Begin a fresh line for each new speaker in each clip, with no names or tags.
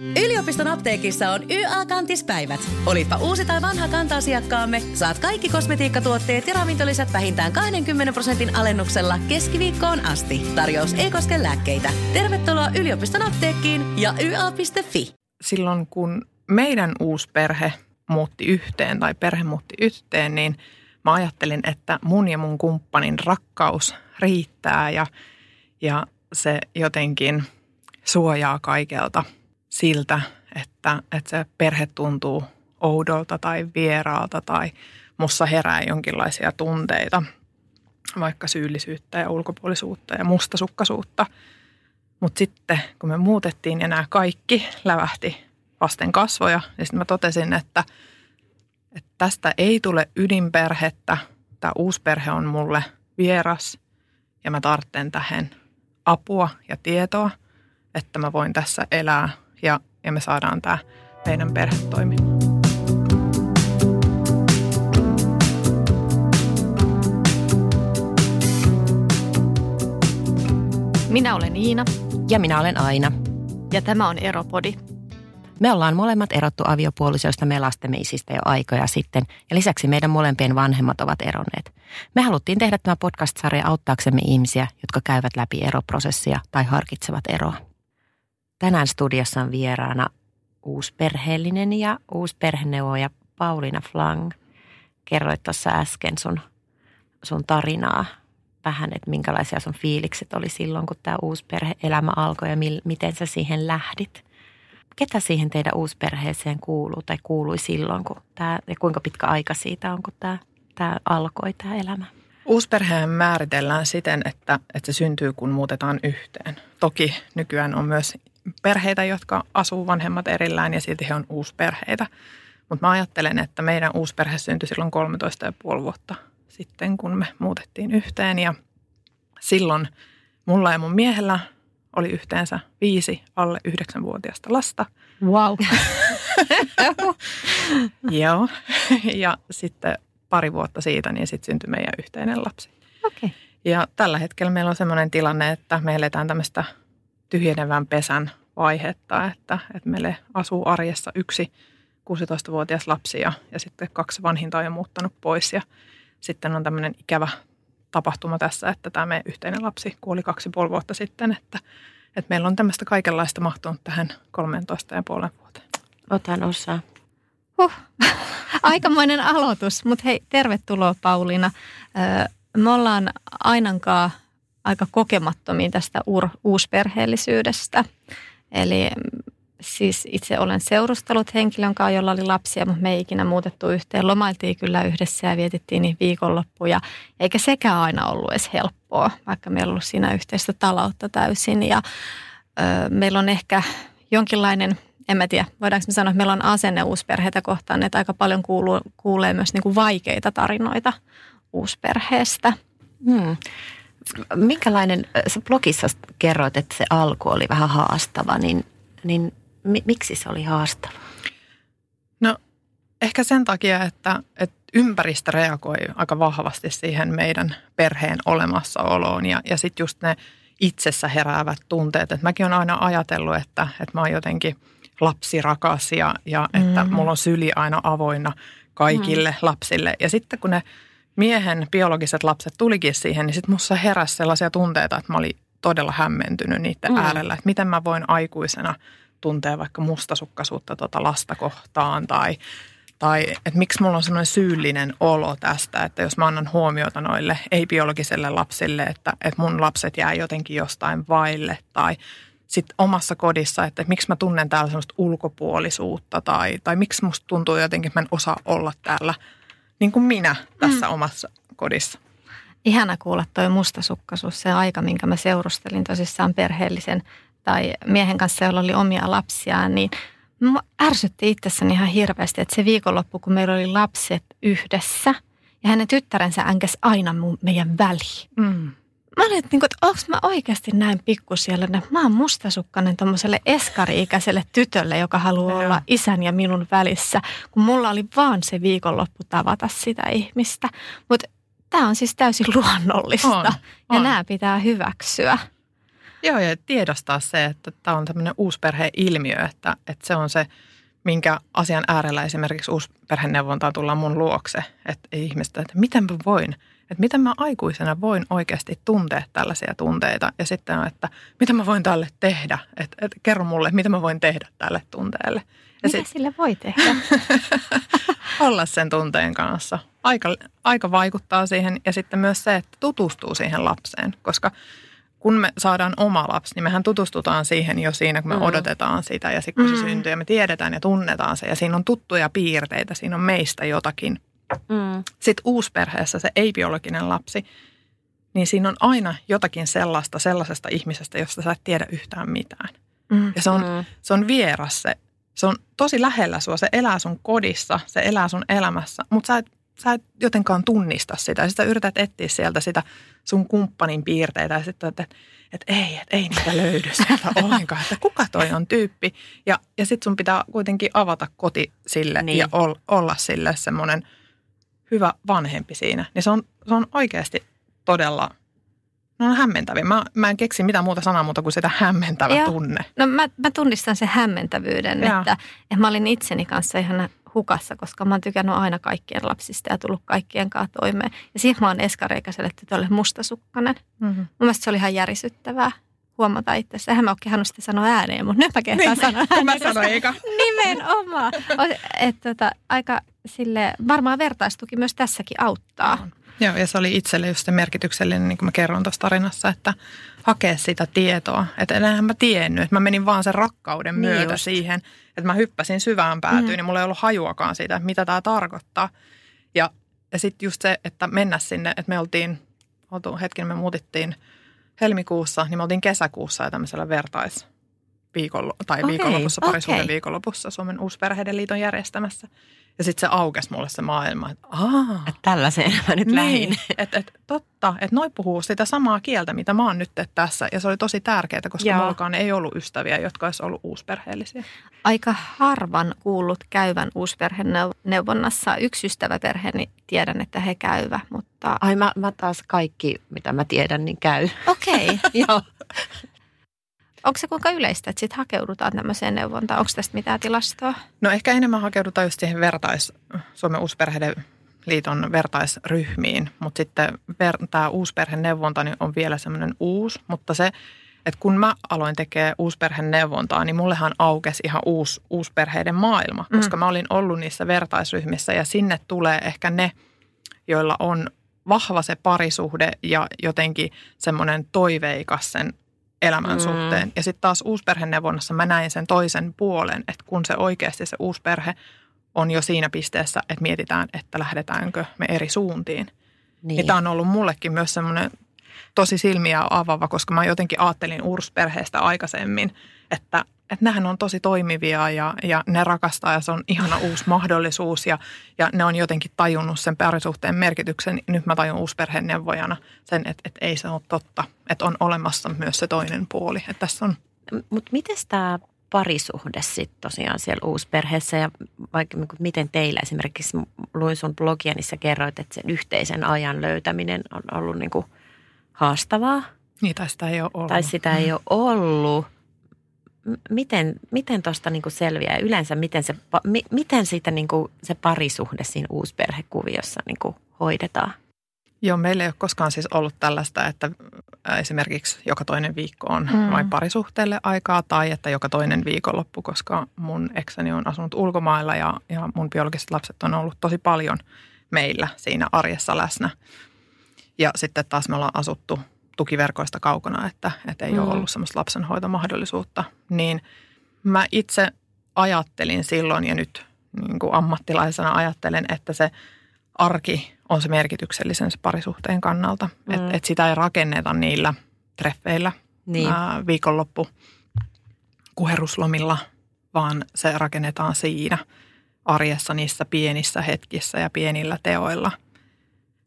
Yliopiston apteekissa on YA-kantispäivät. Olipa uusi tai vanha kanta-asiakkaamme, saat kaikki kosmetiikkatuotteet ja ravintolisät vähintään 20 prosentin alennuksella keskiviikkoon asti. Tarjous ei koske lääkkeitä. Tervetuloa yliopiston apteekkiin ja YA.fi.
Silloin kun meidän uusi perhe muutti yhteen tai perhe muutti yhteen, niin mä ajattelin, että mun ja mun kumppanin rakkaus riittää ja, ja se jotenkin suojaa kaikelta – siltä, että, että se perhe tuntuu oudolta tai vieraalta tai mussa herää jonkinlaisia tunteita, vaikka syyllisyyttä ja ulkopuolisuutta ja mustasukkaisuutta. Mutta sitten kun me muutettiin ja nämä kaikki lävähti vasten kasvoja, niin sitten mä totesin, että, että tästä ei tule ydinperhettä. Tämä uusi perhe on mulle vieras ja mä tarvitsen tähän apua ja tietoa, että mä voin tässä elää ja, ja me saadaan tämä meidän perhe toimimaan.
Minä olen Iina.
Ja minä olen Aina.
Ja tämä on Eropodi.
Me ollaan molemmat erottu aviopuolisoista me lastemme isistä jo aikoja sitten, ja lisäksi meidän molempien vanhemmat ovat eronneet. Me haluttiin tehdä tämä podcast-sarja auttaaksemme ihmisiä, jotka käyvät läpi eroprosessia tai harkitsevat eroa. Tänään studiossa on vieraana uusperheellinen ja uusperheneuvoja Pauliina Flang. Kerroit tuossa äsken sun, sun tarinaa vähän, että minkälaisia sun fiilikset oli silloin, kun tämä uusperhe-elämä alkoi ja mil, miten sä siihen lähdit. Ketä siihen teidän uusperheeseen kuuluu tai kuului silloin, kun tämä, ja kuinka pitkä aika siitä on, kun tämä, tämä alkoi tämä elämä?
Uusperheen määritellään siten, että, että se syntyy, kun muutetaan yhteen. Toki nykyään on myös perheitä, jotka asuu vanhemmat erillään ja silti he on uusperheitä. Mutta mä ajattelen, että meidän uusperhe syntyi silloin 13,5 vuotta sitten, kun me muutettiin yhteen. Ja silloin mulla ja mun miehellä oli yhteensä viisi alle yhdeksänvuotiaista lasta.
Wow.
Joo. Ja sitten pari vuotta siitä, niin sitten syntyi meidän yhteinen lapsi.
Okay.
Ja tällä hetkellä meillä on sellainen tilanne, että me eletään tämmöistä tyhjenevän pesän vaihetta, että, että meille asuu arjessa yksi 16-vuotias lapsi ja, ja sitten kaksi vanhinta on jo muuttanut pois ja sitten on tämmöinen ikävä tapahtuma tässä, että tämä meidän yhteinen lapsi kuoli kaksi puoli vuotta sitten, että, että meillä on tämmöistä kaikenlaista mahtunut tähän 13 ja puolen vuoteen.
Otan osaa.
Huh. Aikamoinen aloitus, mutta hei, tervetuloa Pauliina. Me ollaan Ainankaa aika kokemattomia tästä ur, uusperheellisyydestä. Eli siis itse olen seurustellut henkilön kanssa, jolla oli lapsia, mutta me ei ikinä muutettu yhteen. Lomailtiin kyllä yhdessä ja vietettiin niin viikonloppuja. Eikä sekään aina ollut edes helppoa, vaikka meillä on ollut siinä yhteistä taloutta täysin. Ja ö, meillä on ehkä jonkinlainen, en mä tiedä, voidaanko me sanoa, että meillä on asenne uusperheitä kohtaan, että aika paljon kuuluu, kuulee myös niin kuin vaikeita tarinoita uusperheestä.
Hmm. Minkälainen, sä blogissa kerroit, että se alku oli vähän haastava, niin, niin mi, miksi se oli haastava?
No ehkä sen takia, että, että ympäristö reagoi aika vahvasti siihen meidän perheen olemassaoloon ja, ja sitten just ne itsessä heräävät tunteet. Että mäkin olen aina ajatellut, että, että mä oon jotenkin lapsirakas ja, ja että mm. mulla on syli aina avoinna kaikille mm. lapsille. Ja sitten kun ne miehen biologiset lapset tulikin siihen, niin sitten musta heräsi sellaisia tunteita, että mä olin todella hämmentynyt niiden mm. äärellä, että miten mä voin aikuisena tuntea vaikka mustasukkaisuutta tuota lasta kohtaan tai, tai että miksi mulla on semmoinen syyllinen olo tästä, että jos mä annan huomiota noille ei-biologiselle lapsille, että, että mun lapset jää jotenkin jostain vaille tai sitten omassa kodissa, että miksi mä tunnen täällä semmoista ulkopuolisuutta tai, tai miksi musta tuntuu jotenkin, että mä en osaa olla täällä – niin kuin minä tässä mm. omassa kodissa.
Ihana kuulla toi mustasukkaisuus, se aika, minkä mä seurustelin tosissaan perheellisen tai miehen kanssa, jolla oli omia lapsiaan, niin mä ärsytti itsessäni ihan hirveästi, että se viikonloppu, kun meillä oli lapset yhdessä ja hänen tyttärensä änkäs aina meidän väliin. Mm mä olin, että, niin kuin, että onko mä oikeasti näin pikkusiellä, että mä oon mustasukkainen tuommoiselle eskari-ikäiselle tytölle, joka haluaa olla isän ja minun välissä, kun mulla oli vaan se viikonloppu tavata sitä ihmistä. Mutta tämä on siis täysin luonnollista on, on. ja nämä pitää hyväksyä.
Joo, ja tiedostaa se, että tämä on tämmöinen uusperhe-ilmiö, että, että se on se, minkä asian äärellä esimerkiksi uusperheneuvontaan tullaan mun luokse. Että ihmistä, että miten mä voin, että miten mä aikuisena voin oikeasti tuntea tällaisia tunteita. Ja sitten on, että mitä mä voin tälle tehdä, että, että kerro mulle, mitä mä voin tehdä tälle tunteelle.
Ja mitä sit, sille voi tehdä?
olla sen tunteen kanssa. Aika, aika vaikuttaa siihen ja sitten myös se, että tutustuu siihen lapseen, koska kun me saadaan oma lapsi, niin mehän tutustutaan siihen jo siinä, kun me mm. odotetaan sitä ja sitten kun se mm. syntyy ja me tiedetään ja tunnetaan se ja siinä on tuttuja piirteitä, siinä on meistä jotakin. Mm. Sitten uusperheessä se ei-biologinen lapsi, niin siinä on aina jotakin sellaista sellaisesta ihmisestä, josta sä et tiedä yhtään mitään. Mm. Ja se on, mm. se on vieras se se on tosi lähellä sua, se elää sun kodissa, se elää sun elämässä, mutta sä et, sä et jotenkaan tunnista sitä. Ja sitten yrität etsiä sieltä sitä sun kumppanin piirteitä ja sitten että, että, että ei, että ei niitä löydy sieltä ollenkaan, että kuka toi on tyyppi. Ja, ja sitten sun pitää kuitenkin avata koti sille niin. ja ol, olla sille semmoinen hyvä vanhempi siinä. Niin se on, se on oikeasti todella – No on hämmentäviä. Mä, mä en keksi mitään muuta sanaa muuta kuin sitä hämmentävä Joo. tunne.
No mä, mä tunnistan sen hämmentävyyden, että, että mä olin itseni kanssa ihan hukassa, koska mä oon tykännyt aina kaikkien lapsista ja tullut kaikkien kanssa toimeen. Ja siihen mä oon eskareikäiselle tytölle mustasukkainen. Mm-hmm. Mun mielestä se oli ihan järisyttävää huomata itse. Sehän mä oon kehannut sitä sanoa ääneen, mutta nyt mä kehtaan niin, sanoa ääneen.
Mä sanoin, eikä.
Nimenomaan. Että tota, aika sille, varmaan vertaistuki myös tässäkin auttaa. Mm.
Joo, ja se oli itselle just se merkityksellinen, niin kuin mä kerron tuossa tarinassa, että hakea sitä tietoa. Että enää mä tiennyt, että mä menin vaan sen rakkauden niin myötä just. siihen, että mä hyppäsin syvään päätyyn, mm. niin mulla ei ollut hajuakaan siitä, mitä tämä tarkoittaa. Ja, ja sitten just se, että mennä sinne, että me oltiin, oltu hetken me muutittiin helmikuussa, niin me oltiin kesäkuussa ja tämmöisellä vertais viikolla, tai okay, viikonlopussa, parisuuden okay. viikonlopussa Suomen Uusperheiden liiton järjestämässä. Ja sitten se aukesi mulle se maailma, että aah.
Että tällaiseen mä nyt niin, lähin.
Että et, totta, että noi puhuu sitä samaa kieltä, mitä mä oon nyt tässä. Ja se oli tosi tärkeää, koska Joo. mullakaan ei ollut ystäviä, jotka olisi ollut uusperheellisiä.
Aika harvan kuullut käyvän uusperheneuvonnassa. Yksi ystäväperheeni tiedän, että he käyvät, mutta...
Ai mä, mä taas kaikki, mitä mä tiedän, niin käy.
Okei. Okay. Joo. Onko se kuinka yleistä, että sitten hakeudutaan tämmöiseen neuvontaan? Onko tästä mitään tilastoa?
No ehkä enemmän hakeudutaan just siihen vertais, Suomen uusperheiden liiton vertaisryhmiin, mutta sitten ver, tämä uusperheneuvonta niin on vielä semmoinen uusi, mutta se, että kun mä aloin tekemään uusperheneuvontaa, niin mullehan aukesi ihan uusi uusperheiden maailma, mm. koska mä olin ollut niissä vertaisryhmissä ja sinne tulee ehkä ne, joilla on vahva se parisuhde ja jotenkin semmoinen toiveikas sen elämän mm. suhteen. Ja sitten taas uusperheneuvonnassa mä näin sen toisen puolen, että kun se oikeasti se uusperhe on jo siinä pisteessä, että mietitään, että lähdetäänkö me eri suuntiin. Niin. Tämä on ollut mullekin myös semmoinen tosi silmiä avaava, koska mä jotenkin ajattelin uusperheestä aikaisemmin, että että nehän on tosi toimivia ja, ja ne rakastaa ja se on ihana uusi mahdollisuus ja, ja ne on jotenkin tajunnut sen parisuhteen merkityksen. Nyt mä tajun uusperheneuvojana sen, että, että ei se ole totta, että on olemassa myös se toinen puoli. Että tässä on.
Mutta miten tämä parisuhde sitten tosiaan siellä uusperheessä ja vaikka niinku, miten teillä esimerkiksi, luin sun blogia, niin sä kerroit, että sen yhteisen ajan löytäminen on ollut niinku haastavaa.
Niin, tai sitä ei ole ollut.
Tai sitä ei ole ollut miten, miten tuosta niinku selviää yleensä, miten, se, mi, miten siitä niinku se parisuhde siinä uusperhekuviossa niinku hoidetaan?
Joo, meillä ei ole koskaan siis ollut tällaista, että esimerkiksi joka toinen viikko on mm. vain parisuhteelle aikaa tai että joka toinen viikonloppu, koska mun ekseni on asunut ulkomailla ja, ja mun biologiset lapset on ollut tosi paljon meillä siinä arjessa läsnä. Ja sitten taas me ollaan asuttu tukiverkoista kaukana, että, että ei mm. ole ollut semmoista lapsenhoitomahdollisuutta. Niin mä itse ajattelin silloin ja nyt niin kuin ammattilaisena ajattelen, että se arki on se merkityksellisen se parisuhteen kannalta. Mm. Että et sitä ei rakenneta niillä treffeillä niin. ää, viikonloppu kuheruslomilla, vaan se rakennetaan siinä arjessa niissä pienissä hetkissä ja pienillä teoilla –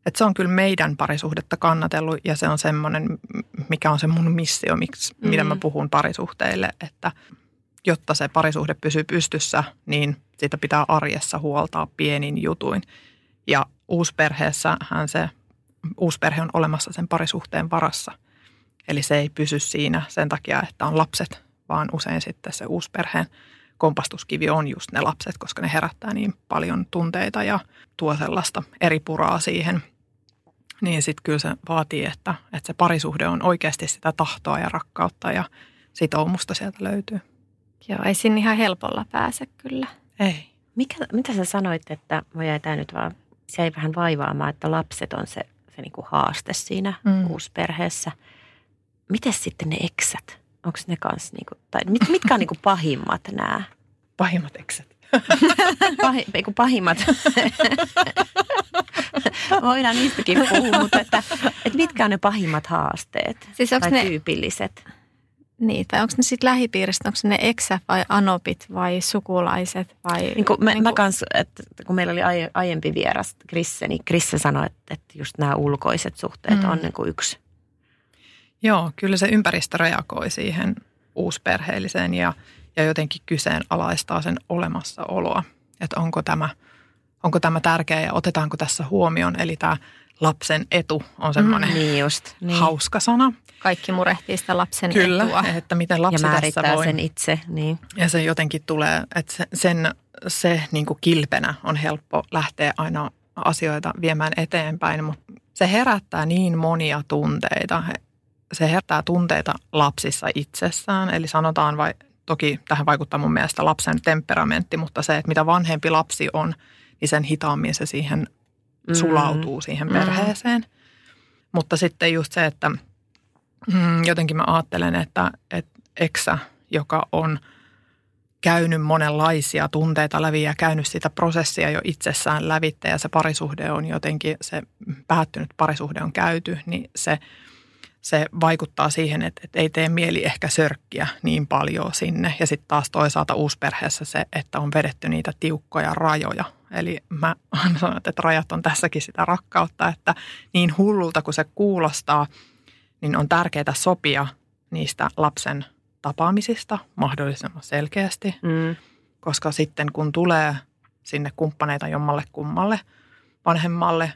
et se on kyllä meidän parisuhdetta kannatellut ja se on semmoinen, mikä on se mun missio, miksi, mm. mitä mä mm. puhun parisuhteille, että jotta se parisuhde pysyy pystyssä, niin sitä pitää arjessa huoltaa pienin jutuin. Ja uusperheessähän se, uusperhe on olemassa sen parisuhteen varassa. Eli se ei pysy siinä sen takia, että on lapset, vaan usein sitten se uusperheen kompastuskivi on just ne lapset, koska ne herättää niin paljon tunteita ja tuo sellaista eri puraa siihen. Niin sitten kyllä se vaatii, että, että se parisuhde on oikeasti sitä tahtoa ja rakkautta ja sitoumusta sieltä löytyy.
Joo, ei sinne ihan helpolla pääse kyllä.
Ei.
Mikä, mitä sä sanoit, että mä jäi tämä nyt vaan, se ei vähän vaivaamaan, että lapset on se, se niinku haaste siinä mm. uusperheessä. Miten sitten ne eksät? Onko ne kanssa, niinku, tai mit, mitkä on niinku pahimmat nämä?
Pahimmat eksät.
Pahi, eiku pahimmat. Voidaan niistäkin puhua, mutta että, että mitkä on ne pahimmat haasteet
Siis onko
tai
ne,
tyypilliset?
niin, tai onko ne sitten lähipiiristä, onko ne eksä vai anopit vai sukulaiset vai?
Niin kuin mä,
niin
mä
kuin-
kans, että kun meillä oli aie, aiempi vieras Krisse, niin Krisse sanoi, että, että just nämä ulkoiset suhteet
Mm.
on niin kuin yksi.
Joo, kyllä se ympäristö reagoi siihen uusperheelliseen ja, ja jotenkin kyseenalaistaa sen olemassaoloa. Että onko tämä, onko tämä tärkeä ja otetaanko tässä huomioon. Eli tämä lapsen etu on semmoinen
Niin just. Niin.
hauska sana.
Kaikki murehtii sitä lapsen
Kyllä,
etua.
että miten
Ja
lapsi tässä
määrittää
voi.
sen itse. Niin.
Ja se jotenkin tulee, että se, sen, se niin kuin kilpenä on helppo lähteä aina asioita viemään eteenpäin, mutta se herättää niin monia tunteita. Se herättää tunteita lapsissa itsessään, eli sanotaan vai, toki tähän vaikuttaa mun mielestä lapsen temperamentti, mutta se, että mitä vanhempi lapsi on, niin sen hitaammin se siihen sulautuu siihen
Mm.
perheeseen. Mutta sitten just se, että mm, jotenkin mä ajattelen, että, että eksä, joka on käynyt monenlaisia tunteita läpi ja käynyt sitä prosessia jo itsessään lävitte ja se parisuhde on jotenkin, se päättynyt parisuhde on käyty, niin se, se vaikuttaa siihen, että, että ei tee mieli ehkä sörkkiä niin paljon sinne. Ja sitten taas toisaalta uusperheessä se, että on vedetty niitä tiukkoja rajoja. Eli mä sanon, että rajat on tässäkin sitä rakkautta, että niin hullulta kuin se kuulostaa, niin on tärkeää sopia niistä lapsen tapaamisista mahdollisimman selkeästi,
Mm.
koska sitten kun tulee sinne kumppaneita jommalle kummalle vanhemmalle,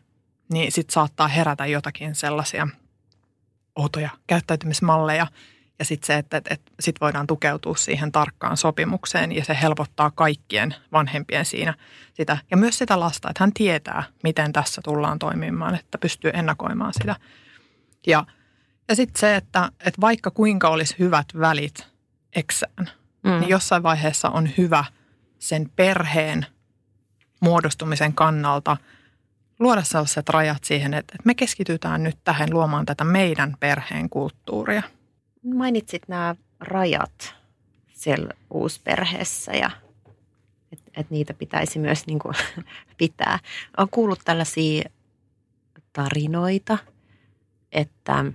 niin sitten saattaa herätä jotakin sellaisia outoja käyttäytymismalleja. Ja sitten se, että, että, että sit voidaan tukeutua siihen tarkkaan sopimukseen ja se helpottaa kaikkien vanhempien siinä sitä. Ja myös sitä lasta, että hän tietää, miten tässä tullaan toimimaan, että pystyy ennakoimaan sitä. Ja, ja sitten se, että, että vaikka kuinka olisi hyvät välit eksään,
Mm.
niin jossain vaiheessa on hyvä sen perheen muodostumisen kannalta luoda sellaiset rajat siihen, että me keskitytään nyt tähän luomaan tätä meidän perheen kulttuuria.
Mainitsit nämä rajat siellä uusperheessä ja että et niitä pitäisi myös niin kuin, pitää. Olen kuullut tällaisia tarinoita, että,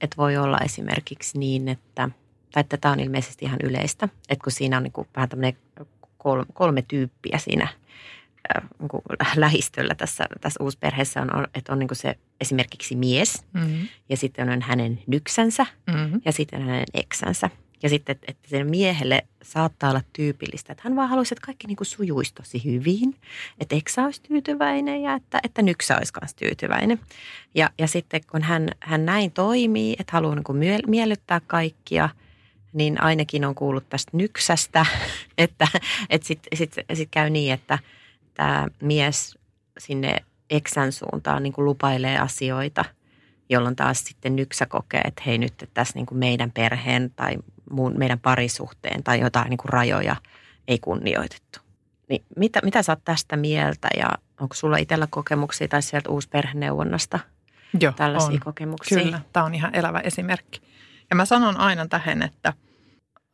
että voi olla esimerkiksi niin, että, tai että tämä on ilmeisesti ihan yleistä, että kun siinä on niin kuin vähän tämmöinen kolme, kolme tyyppiä siinä niin kuin lähistöllä tässä, tässä uusperheessä on, on- että on niin kuin se esimerkiksi mies
Mm-hmm.
ja sitten on hänen nyksänsä
Mm-hmm.
ja sitten hänen eksänsä. Ja sitten, että, sen miehelle saattaa olla tyypillistä, että hän vaan haluaisi, että kaikki niin kuin sujuisi tosi hyvin. Että eksä olisi tyytyväinen ja että, että nyksä olisi myös tyytyväinen. Ja, ja sitten kun hän, hän näin toimii, että haluaa niin kuin miel- miellyttää kaikkia, niin ainakin on kuullut tästä nyksästä, että, että sitten sit, sit käy niin, että tämä mies sinne eksän suuntaan niin kuin lupailee asioita – jolloin taas sitten nyksä kokee, että hei nyt että tässä niin kuin meidän perheen tai muun, meidän parisuhteen tai jotain niin kuin rajoja ei kunnioitettu. Niin mitä, mitä sä oot tästä mieltä ja onko sulla itsellä kokemuksia tai sieltä uusperheneuvonnasta
Joo,
tällaisia
on.
kokemuksia?
Kyllä, tämä on ihan elävä esimerkki. Ja mä sanon aina tähän, että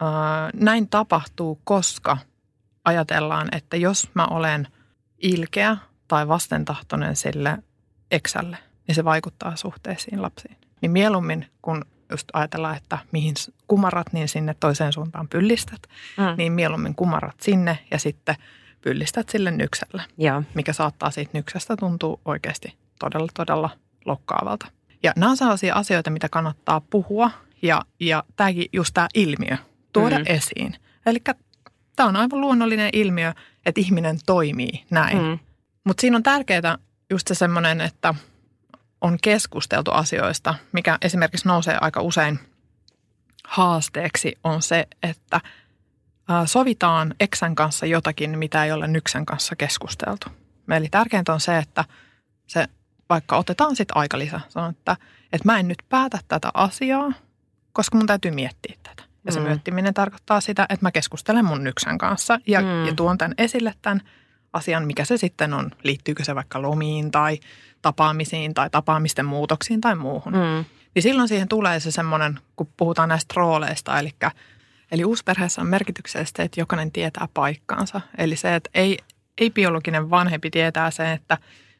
äh, näin tapahtuu, koska ajatellaan, että jos mä olen ilkeä tai vastentahtoinen sille eksälle, niin se vaikuttaa suhteisiin lapsiin. Niin mieluummin, kun just ajatellaan, että mihin kumarrat, niin sinne toiseen suuntaan pyllistät,
Mm.
niin mieluummin kumarrat sinne ja sitten pyllistät sille nyksälle
Joo.
mikä saattaa siitä nyksästä tuntua oikeasti todella, todella lokkaavalta. Ja nämä on sellaisia asioita, mitä kannattaa puhua ja, ja tämäkin just tämä ilmiö tuoda
mm.
esiin. Eli tämä on aivan luonnollinen ilmiö, että ihminen toimii näin. Mm. Mutta siinä on tärkeää just se semmoinen, että on keskusteltu asioista, mikä esimerkiksi nousee aika usein haasteeksi, on se, että sovitaan eksän kanssa jotakin, mitä ei ole nyksen kanssa keskusteltu. Eli tärkeintä on se, että se vaikka otetaan sitten lisä. Sanon, että, että mä en nyt päätä tätä asiaa, koska mun täytyy miettiä tätä. Ja se mm. miettiminen tarkoittaa sitä, että mä keskustelen mun nyksän kanssa ja, mm. ja tuon tämän esille tämän asian, mikä se sitten on. Liittyykö se vaikka lomiin tai tapaamisiin tai tapaamisten muutoksiin tai muuhun. Mm. Niin silloin siihen tulee se semmoinen, kun puhutaan näistä rooleista, eli, eli uusperheessä on merkityksellistä, että jokainen tietää paikkaansa. Eli se, että ei, ei biologinen vanhempi tietää sen, että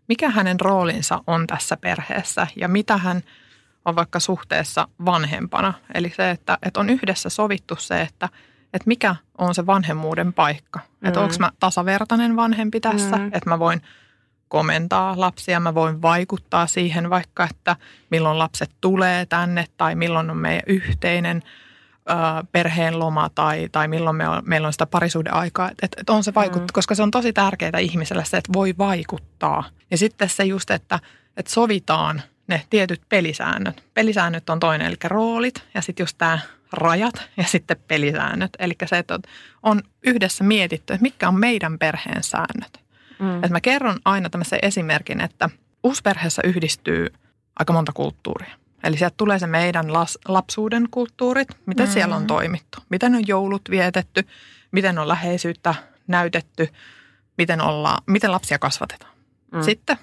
mikä hänen roolinsa on tässä perheessä ja mitä hän on vaikka suhteessa vanhempana. Eli se, että, että on yhdessä sovittu se, että, että mikä on se vanhemmuuden paikka. Mm. Että onko mä tasavertainen vanhempi tässä, mm. että mä voin komentaa lapsia, mä voin vaikuttaa siihen vaikka, että milloin lapset tulee tänne tai milloin on meidän yhteinen – perheen loma tai, tai milloin me on, meillä on sitä parisuuden aikaa. Että et on se vaikuttaa, mm. koska se on tosi tärkeää ihmiselle se, että voi vaikuttaa. Ja sitten se just, että, että sovitaan ne tietyt pelisäännöt. Pelisäännöt on toinen, eli roolit ja sitten just tämä rajat ja sitten pelisäännöt. Eli se, että on yhdessä mietitty, että mitkä on meidän perheen säännöt. Mm. Että mä kerron aina tämmöisen esimerkin, että uusperheessä yhdistyy aika monta kulttuuria. Eli sieltä tulee se meidän las, lapsuuden kulttuurit, miten mm. siellä on toimittu, miten on joulut vietetty, miten on läheisyyttä näytetty, miten, olla, miten lapsia kasvatetaan. Mm. Sitten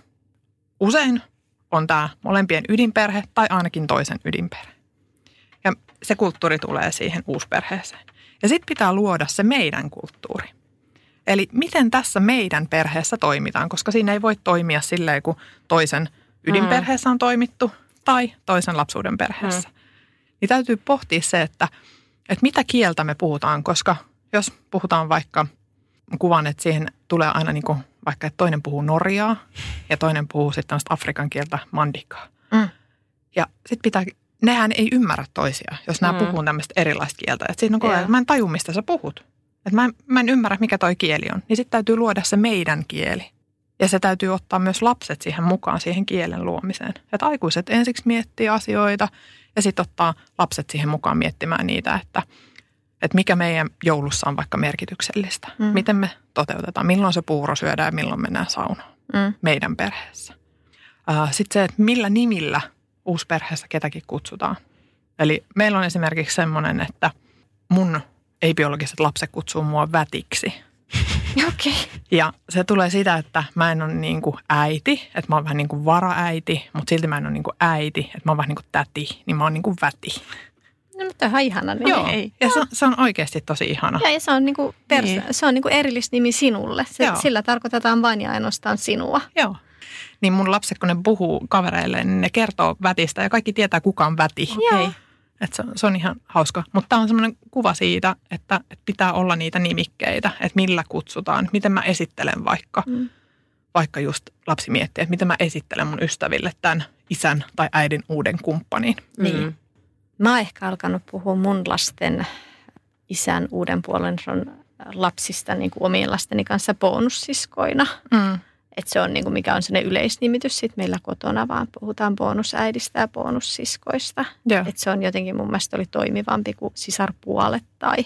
usein on tämä molempien ydinperhe tai ainakin toisen ydinperhe. Ja se kulttuuri tulee siihen uusperheeseen. Ja sitten pitää luoda se meidän kulttuuri. Eli miten tässä meidän perheessä toimitaan, koska siinä ei voi toimia silleen, kun toisen ydinperheessä on toimittu – tai toisen lapsuuden perheessä. Mm. Niin täytyy pohtia se, että, että mitä kieltä me puhutaan, koska jos puhutaan vaikka, kuvan, että siihen tulee aina niin kuin, vaikka, että toinen puhuu norjaa ja toinen puhuu sitten Afrikan kieltä mandikaa. Mm. Ja sitten pitää, nehän ei ymmärrä toisia, jos nämä mm. puhuu tämmöistä erilaista kieltä. Että siinä on koko ajan, mä en taju, mistä sä puhut. Että mä en, mä en ymmärrä, mikä toi kieli on. Niin sitten täytyy luoda se meidän kieli. Ja se täytyy ottaa myös lapset siihen mukaan, siihen kielen luomiseen. Että aikuiset ensiksi miettii asioita ja sitten ottaa lapset siihen mukaan miettimään niitä, että, että mikä meidän joulussa on vaikka merkityksellistä. Mm. Miten me toteutetaan, milloin se puuro syödään ja milloin mennään saunaan mm. meidän perheessä. Sitten se, että millä nimillä uusperheessä ketäkin kutsutaan. Eli meillä on esimerkiksi semmoinen, että mun ei-biologiset lapset kutsuu mua vätiksi.
Okay.
Ja se tulee sitä, että mä en ole niin kuin äiti, että mä oon vähän niin kuin varaäiti, mutta silti mä en ole niin kuin äiti, että mä oon vähän niin kuin täti, niin mä oon niin kuin väti.
No mutta ihan ihana nimi.
Joo, ei. ja se, se on oikeasti tosi ihana.
Ja, ja se on, niinku perso- niin. se on niinku erillisnimi sinulle. Se, sillä tarkoitetaan vain ja ainoastaan sinua.
Joo. Niin mun lapset, kun ne puhuu kavereille, niin ne kertoo vätistä ja kaikki tietää, kuka on väti.
Joo.
Et se, on, se on ihan hauska. Mutta tämä on semmoinen kuva siitä, että, että pitää olla niitä nimikkeitä, että millä kutsutaan, miten mä esittelen vaikka. Mm. Vaikka just lapsi miettii, että miten mä esittelen mun ystäville tämän isän tai äidin uuden kumppanin.
Niin. Mm. Mä oon ehkä alkanut puhua mun lasten isän uuden puolen lapsista niin kuin omien lasteni kanssa bonussiskoina. Mm että se on niin kuin mikä on sellainen yleisnimitys sit meillä kotona, vaan puhutaan bonusäidistä ja bonussiskoista. Että se on jotenkin mun mielestä oli toimivampi kuin sisarpuolet tai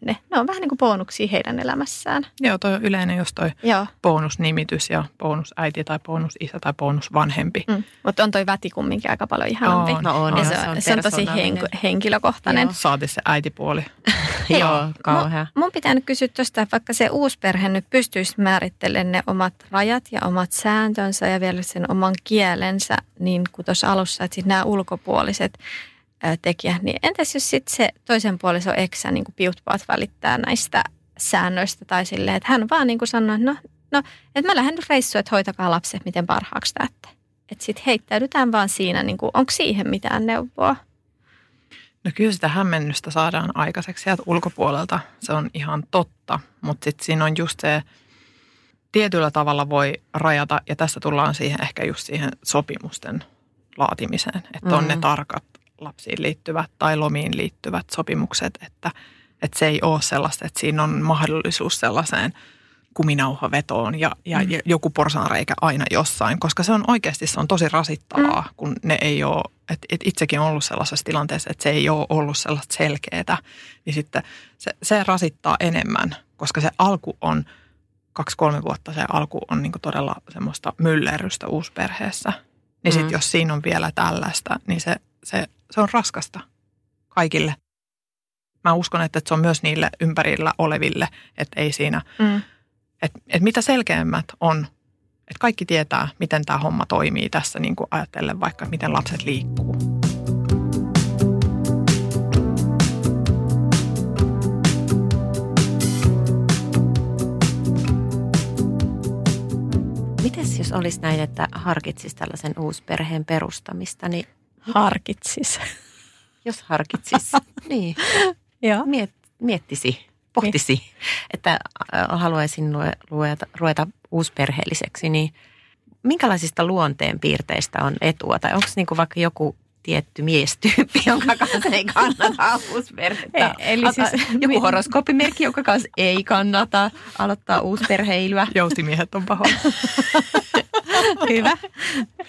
ne, ne on vähän niin kuin bonuksia heidän elämässään.
Joo, toi on yleinen just toi Joo. bonusnimitys ja bonusäiti tai bonusisä tai bonusvanhempi. Mm.
Mutta on toi väti kumminkin aika paljon ihanampi.
On, no on,
ja se, se, on, se on tosi henk- henkilökohtainen. Joo.
Saati se äitipuoli.
Joo, kauhea.
Mun, mun pitää nyt kysyä tuosta, vaikka se uusperhe nyt pystyisi määrittelemään ne omat rajat ja omat sääntönsä ja vielä sen oman kielensä, niin kuin tuossa alussa, että nämä ulkopuoliset tekijä. Niin entäs jos sitten se toisen puoliso eksä niin kuin piutpaat välittää näistä säännöistä tai silleen, että hän vaan niin kuin sanoo, että no, no että mä lähden reissuun, että hoitakaa lapset, miten parhaaksi täette. Että sitten heittäydytään vaan siinä, niin kuin, onko siihen mitään neuvoa?
No kyllä sitä hämmennystä saadaan aikaiseksi sieltä ulkopuolelta. Se on ihan totta, mutta sitten siinä on just se, tietyllä tavalla voi rajata, ja tässä tullaan siihen ehkä just siihen sopimusten laatimiseen, että on mm. ne tarkat lapsiin liittyvät tai lomiin liittyvät sopimukset, että, että se ei ole sellaista, että siinä on mahdollisuus sellaiseen kuminauhavetoon ja, ja mm. joku porsaanreikä aina jossain, koska se on oikeasti se on tosi rasittavaa, mm. kun ne ei ole, että et itsekin on ollut sellaisessa tilanteessa, että se ei ole ollut sellaista selkeää, niin sitten se, se rasittaa enemmän, koska se alku on, kaksi-kolme vuotta se alku on niin todella semmoista myllerrystä uusperheessä. Niin sitten mm. jos siinä on vielä tällaista, niin se, se, se on raskasta kaikille. Mä uskon, että se on myös niille ympärillä oleville, että ei siinä, mm. että, että mitä selkeämmät on, että kaikki tietää, miten tämä homma toimii tässä niin kuin ajatellen vaikka, miten lapset liikkuu.
Mites jos olisi näin, että harkitsisi tällaisen uusperheen perustamista, niin...
Harkitsis.
Jos harkitsis, niin. Joo. Miet, miettisi, pohtisi, niin. että äh, haluaisin ruveta, ruveta uusperheelliseksi, niin minkälaisista luonteen piirteistä on etua? Tai onko niinku vaikka joku tietty miestyyppi, jonka kanssa ei kannata uusperhettä. E, eli siis, joku horoskooppimerkki, jonka kanssa ei kannata aloittaa uusperheilyä.
Joutimiehet on pahoja.
Hyvä.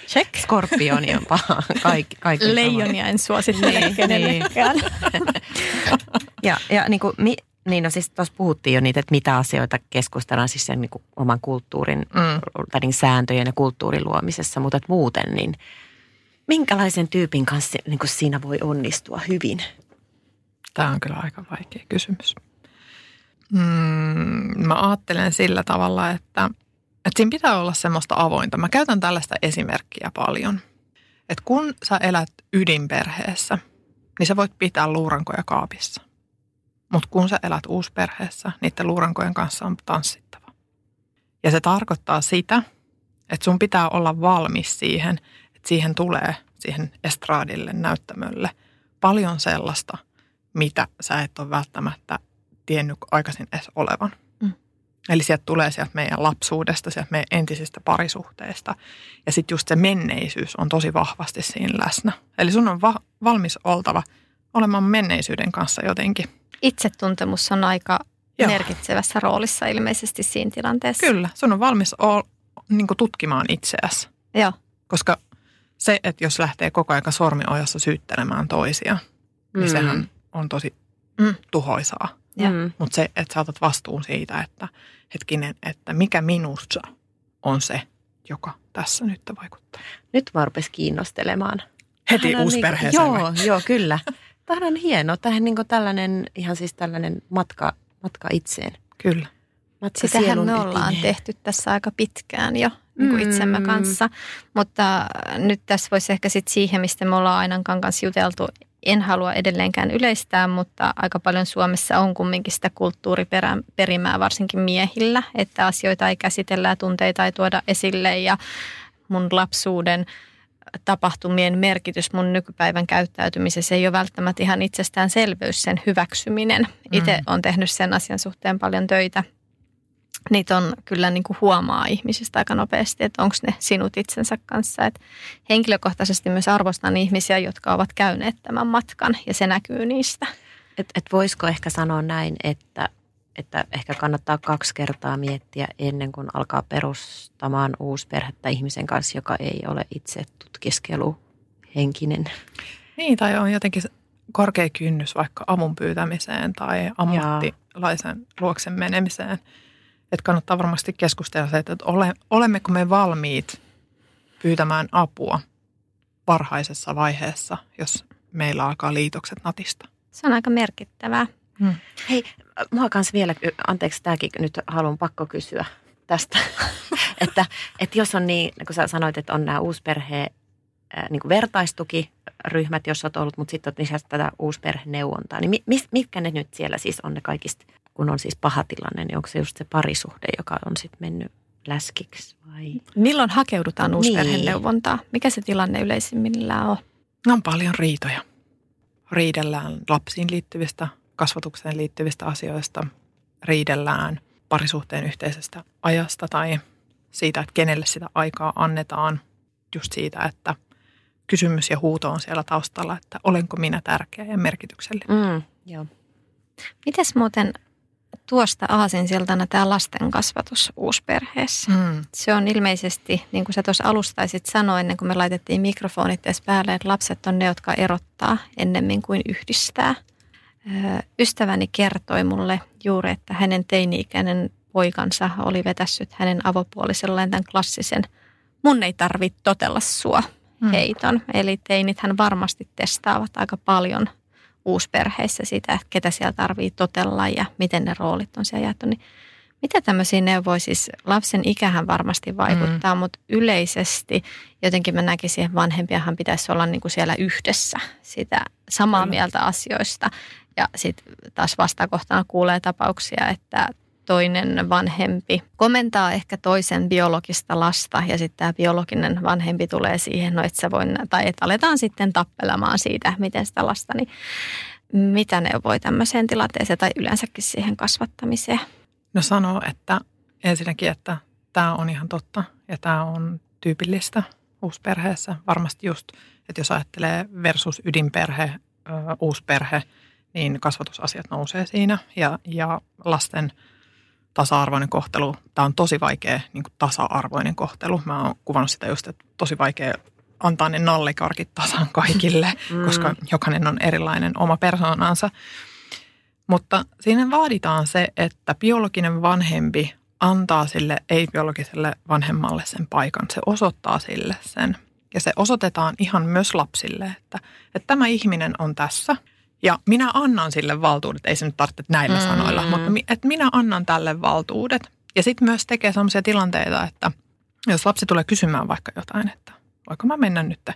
Check.
Skorpioni on paha. Kaikki, kaikki
Leijonia en suosittele niin, kenellekään. Niin.
ja, ja niin kuin, mi, niin no siis tuossa puhuttiin jo niitä, että mitä asioita keskustellaan siis sen niin kuin oman kulttuurin mm. tai niin sääntöjen ja kulttuurin luomisessa, mutta että muuten niin minkälaisen tyypin kanssa niin kuin siinä voi onnistua hyvin?
Tämä on kyllä aika vaikea kysymys. Mm, mä ajattelen sillä tavalla, että että siinä pitää olla semmoista avointa. Mä käytän tällaista esimerkkiä paljon. Että kun sä elät ydinperheessä, niin sä voit pitää luurankoja kaapissa. Mutta kun sä elät uusperheessä, niiden luurankojen kanssa on tanssittava. Ja se tarkoittaa sitä, että sun pitää olla valmis siihen, että siihen tulee siihen estraadille, näyttämölle paljon sellaista, mitä sä et ole välttämättä tiennyt aikaisin edes olevan. Eli sieltä tulee sieltä meidän lapsuudesta, sieltä meidän entisistä parisuhteista. Ja sitten just se menneisyys on tosi vahvasti siinä läsnä. Eli sun on va- valmis oltava olemaan menneisyyden kanssa jotenkin.
Itsetuntemus on aika Joo. merkitsevässä roolissa ilmeisesti siinä tilanteessa.
Kyllä, sun on valmis ol, niin tutkimaan itseäsi.
Joo.
Koska se, että jos lähtee koko ajan sormiojassa syyttelemään toisia, niin mm. niin sehän on tosi mm. tuhoisaa. Mm. Mutta se, että sä otat vastuun siitä, että hetkinen, että mikä minussa on se, joka tässä nyt vaikuttaa.
Nyt mä rupes kiinnostelemaan.
Heti niinku- uusperheeseen.
Niin, joo, joo, kyllä. Tämä on hieno. Tämä on niin tällainen, ihan siis tällainen matka, matka itseen.
Kyllä.
Matka Sitähän me ollaan etineen. tehty tässä aika pitkään jo niin kuin itsemme mm. kanssa. Mutta nyt tässä voisi ehkä sitten siihen, mistä me ollaan Ainankan kanssa juteltu en halua edelleenkään yleistää, mutta aika paljon Suomessa on kumminkin sitä kulttuuriperimää, varsinkin miehillä, että asioita ei käsitellä ja tunteita ei tuoda esille ja mun lapsuuden tapahtumien merkitys mun nykypäivän käyttäytymisessä ei ole välttämättä ihan itsestäänselvyys sen hyväksyminen. Itse mm. on tehnyt sen asian suhteen paljon töitä niitä on kyllä niin kuin huomaa ihmisistä aika nopeasti, että onko ne sinut itsensä kanssa. Et henkilökohtaisesti myös arvostan ihmisiä, jotka ovat käyneet tämän matkan ja se näkyy niistä.
Et, et voisiko ehkä sanoa näin, että, että ehkä kannattaa kaksi kertaa miettiä ennen kuin alkaa perustamaan uusperhettä ihmisen kanssa, joka ei ole itse tutkiskeluhenkinen.
Niin, tai on jotenkin korkea kynnys vaikka avun pyytämiseen tai ammattilaisen luoksen menemiseen – että kannattaa varmasti keskustella se, että ole, olemmeko me valmiit pyytämään apua varhaisessa vaiheessa, jos meillä alkaa liitokset natista.
Se on aika merkittävää. Hmm.
Hei, mua kanssa vielä, anteeksi tämäkin nyt haluan pakko kysyä tästä, että, että jos on niin, kun sä sanoit, että on nämä uusperhe niin kuin vertaistukiryhmät, jos olet ollut, mutta sitten olet lisäksi tätä uusperheneuvontaa, niin mi, mitkä ne nyt siellä siis on ne kaikista kun on siis paha tilanne, niin onko se just se parisuhde, joka on sitten mennyt läskiksi vai?
Milloin hakeudutaan niin. uusperheneuvontaan? Mikä se tilanne yleisimmillään on?
On paljon riitoja. Riidellään lapsiin liittyvistä, kasvatukseen liittyvistä asioista. Riidellään parisuhteen yhteisestä ajasta tai siitä, että kenelle sitä aikaa annetaan. Just siitä, että kysymys ja huuto on siellä taustalla, että olenko minä tärkeä ja merkityksellinen.
Mm, joo.
Mites muuten tuosta aasinsiltana tämä lasten kasvatus uusperheessä. Mm. Se on ilmeisesti, niin kuin sä tuossa alustaisit sanoa ennen kuin me laitettiin mikrofonit edes päälle, että lapset on ne, jotka erottaa ennemmin kuin yhdistää. Ystäväni kertoi mulle juuri, että hänen teini-ikäinen poikansa oli vetässyt hänen avopuoliselleen tämän klassisen mun ei tarvitse totella sua mm. heiton. Eli teinit hän varmasti testaavat aika paljon – uusperheissä sitä, ketä siellä tarvii totella ja miten ne roolit on siellä jaettu. Niin mitä tämmöisiä neuvoja, siis lapsen ikähän varmasti vaikuttaa, mm. mutta yleisesti jotenkin mä näkisin, että vanhempiahan pitäisi olla niin kuin siellä yhdessä sitä samaa Kyllä. mieltä asioista. Ja sitten taas vastakohtana kuulee tapauksia, että toinen vanhempi komentaa ehkä toisen biologista lasta ja sitten tämä biologinen vanhempi tulee siihen, no että sä voin, tai että aletaan sitten tappelemaan siitä, miten sitä lasta, niin mitä neuvoi tämmöiseen tilanteeseen tai yleensäkin siihen kasvattamiseen?
No sanoo, että ensinnäkin, että tämä on ihan totta ja tämä on tyypillistä uusperheessä. Varmasti just, että jos ajattelee versus ydinperhe, uusperhe, niin kasvatusasiat nousee siinä ja, ja lasten – tasa-arvoinen kohtelu. Tämä on tosi vaikea niin kuin tasa-arvoinen kohtelu. Mä oon kuvannut sitä just, että tosi vaikea antaa ne nallikarkit tasan kaikille, mm. koska jokainen on erilainen oma persoonansa. Mutta siinä vaaditaan se, että biologinen vanhempi antaa sille ei-biologiselle vanhemmalle sen paikan. Se osoittaa sille sen. Ja se osoitetaan ihan myös lapsille, että, että tämä ihminen on tässä – ja minä annan sille valtuudet, ei se nyt tarvitse näillä mm. sanoilla, mutta että minä annan tälle valtuudet. Ja sitten myös tekee sellaisia tilanteita, että jos lapsi tulee kysymään vaikka jotain, että voiko mä mennä nyt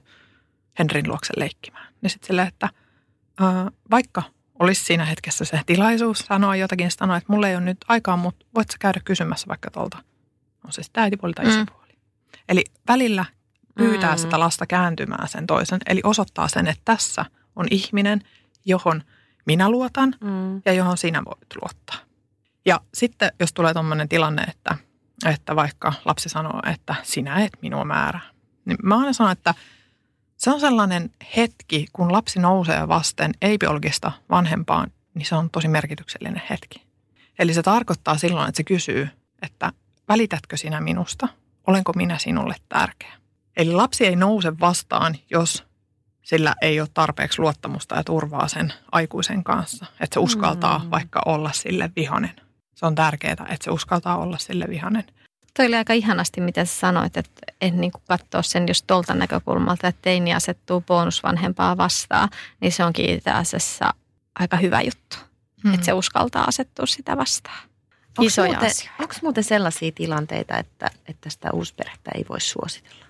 Henrin luokse leikkimään. Niin sitten silleen, että ää, vaikka olisi siinä hetkessä se tilaisuus sanoa jotakin, sanoa, että mulla ei ole nyt aikaa, mutta voit sä käydä kysymässä vaikka tuolta, on se sitten äitipuoli tai isäpuoli. Mm. Eli välillä pyytää mm. sitä lasta kääntymään sen toisen, eli osoittaa sen, että tässä on ihminen – johon minä luotan mm. ja johon sinä voit luottaa. Ja sitten jos tulee tuommoinen tilanne, että, että vaikka lapsi sanoo, että sinä et minua määrä, niin mä aina sanon, että se on sellainen hetki, kun lapsi nousee vasten ei-biologista vanhempaan, niin se on tosi merkityksellinen hetki. Eli se tarkoittaa silloin, että se kysyy, että välitätkö sinä minusta? Olenko minä sinulle tärkeä? Eli lapsi ei nouse vastaan, jos sillä ei ole tarpeeksi luottamusta ja turvaa sen aikuisen kanssa. Että se uskaltaa mm. vaikka olla sille vihanen. Se on tärkeää, että se uskaltaa olla sille vihanen.
Toi oli aika ihanasti, mitä sä sanoit, että en niin katsoa sen just tuolta näkökulmalta, että teini asettuu bonusvanhempaa vastaan, niin se onkin itse asiassa aika hyvä juttu. Mm. Että se uskaltaa asettua sitä vastaan.
Isoja muuten, Onko muuten sellaisia tilanteita, että, että sitä uusperhettä ei voi suositella?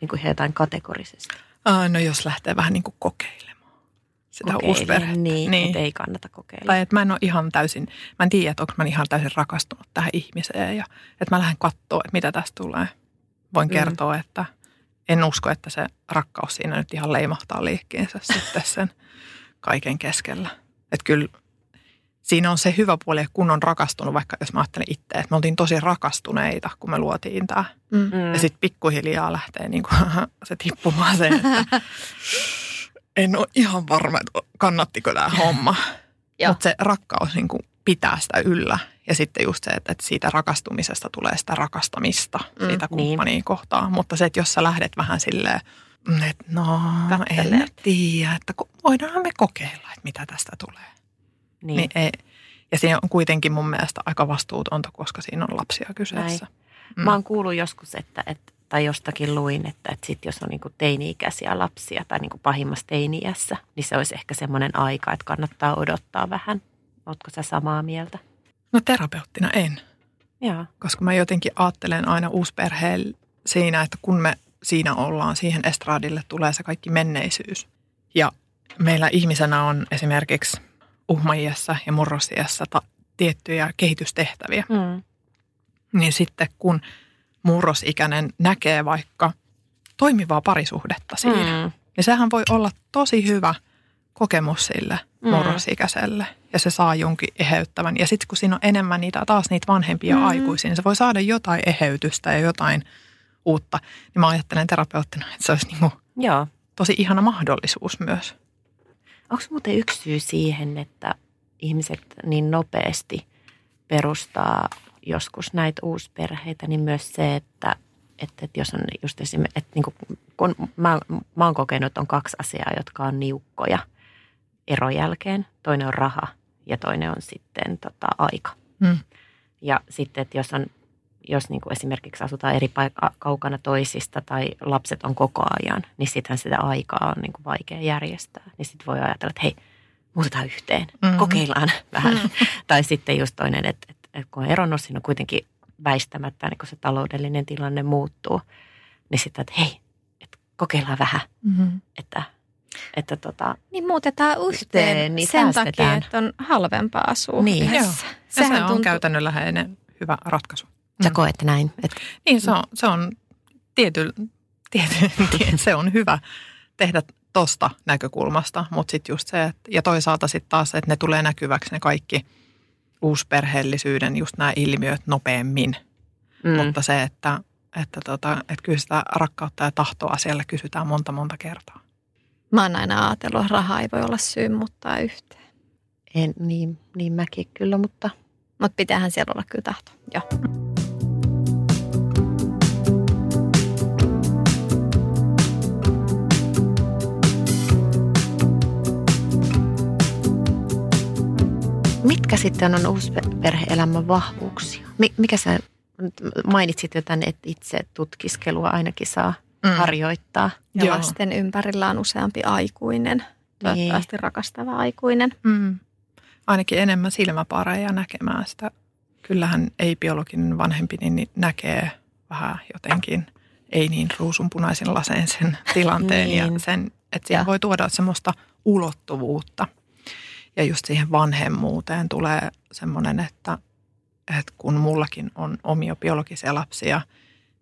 Niin kuin jotain kategorisesti?
No jos lähtee vähän niin kuin kokeilemaan sitä Kokeilin, uusperhettä.
Niin, niin. ei kannata kokeilla.
Tai että mä en ole ihan täysin, mä en tiedä, että onko mä ihan täysin rakastunut tähän ihmiseen ja että mä lähden katsoa, että mitä tästä tulee. Voin mm. kertoa, että en usko, että se rakkaus siinä nyt ihan leimahtaa liikkeensä sitten sen kaiken keskellä. Että kyllä siinä on se hyvä puoli, kun on rakastunut, vaikka jos mä ajattelen itse, että me oltiin tosi rakastuneita, kun me luotiin tämä. Mm. Ja sitten pikkuhiljaa lähtee niin kuin, se tippumaan se, että en ole ihan varma, että kannattiko tämä homma. Mutta se rakkaus niin kuin pitää sitä yllä. Ja sitten just se, että siitä rakastumisesta tulee sitä rakastamista mm, siitä kumppania niin. kohtaan. Mutta se, että jos sä lähdet vähän silleen, että no en tiedä, että voidaanhan me kokeilla, että mitä tästä tulee. Niin. niin ei, ja siinä on kuitenkin mun mielestä aika vastuutonta, koska siinä on lapsia kyseessä.
Mm. Mä oon kuullut joskus, että, että tai jostakin luin, että, että sit jos on niin teini-ikäisiä lapsia tai niin pahimmassa teini-iässä, niin se olisi ehkä semmoinen aika, että kannattaa odottaa vähän. Ootko sä samaa mieltä?
No terapeuttina en.
Joo.
Koska mä jotenkin ajattelen aina uusperheen siinä, että kun me siinä ollaan, siihen estraadille tulee se kaikki menneisyys. Ja meillä ihmisenä on esimerkiksi uhmaiassa ja murrosiassa ta- tiettyjä kehitystehtäviä. Mm. Niin sitten kun murrosikäinen näkee vaikka toimivaa parisuhdetta siinä, mm. niin sehän voi olla tosi hyvä kokemus sille mm. murrosikäiselle. Ja se saa jonkin eheyttävän. Ja sitten kun siinä on enemmän niitä, taas niitä vanhempia mm. aikuisia, niin se voi saada jotain eheytystä ja jotain uutta. Niin mä ajattelen terapeuttina, että se olisi niin tosi ihana mahdollisuus myös.
Onko muuten yksi syy siihen, että ihmiset niin nopeasti perustaa joskus näitä uusperheitä, niin myös se, että, että, että jos on just esimerkiksi, että niin kuin, kun mä, mä oon kokenut, että on kaksi asiaa, jotka on niukkoja eron jälkeen. Toinen on raha ja toinen on sitten tota, aika. Mm. Ja sitten, että jos on jos niin kuin esimerkiksi asutaan eri paikka, kaukana toisista tai lapset on koko ajan, niin sittenhän sitä aikaa on niin kuin vaikea järjestää. Niin sitten voi ajatella, että hei, muutetaan yhteen, mm-hmm. kokeillaan vähän. Mm-hmm. tai sitten just toinen, että, että, että kun on eronnut, siinä on kuitenkin väistämättä, niin kun se taloudellinen tilanne muuttuu, niin sitten, että hei, että kokeillaan vähän, mm-hmm. että että tota,
niin muutetaan yhteen, yhteen niin sen takia, että on halvempaa asua
niin. yhdessä. Joo. Sehän se on tuntuu... käytännönläheinen hyvä ratkaisu.
Sä mm. koet näin? Että...
Niin, se on, se on tiety, tiety, se on hyvä tehdä tosta näkökulmasta, mutta sitten just se, että, ja toisaalta sitten taas, että ne tulee näkyväksi ne kaikki uusperheellisyyden just nämä ilmiöt nopeammin. Mm. Mutta se, että, että, tota, että kyllä sitä rakkautta ja tahtoa siellä kysytään monta monta kertaa.
Mä oon aina ajatellut, että raha ei voi olla syy mutta yhteen.
En, niin, niin mäkin kyllä, mutta...
Mutta pitäähän siellä olla kyllä tahto, joo.
Mitkä sitten on uusperhe-elämän vahvuuksia? Mikä sä mainitsit jo tänne, että itse tutkiskelua ainakin saa mm. harjoittaa.
Ja Joo. lasten ympärillä on useampi aikuinen, toivottavasti niin. rakastava aikuinen. Mm.
Ainakin enemmän silmäpareja näkemään sitä. Kyllähän ei-biologinen vanhempi niin näkee vähän jotenkin ei niin ruusunpunaisin laseen sen tilanteen niin. ja sen, että siihen ja. voi tuoda semmoista ulottuvuutta – ja just siihen vanhemmuuteen tulee semmoinen, että, että kun mullakin on omia biologisia lapsia,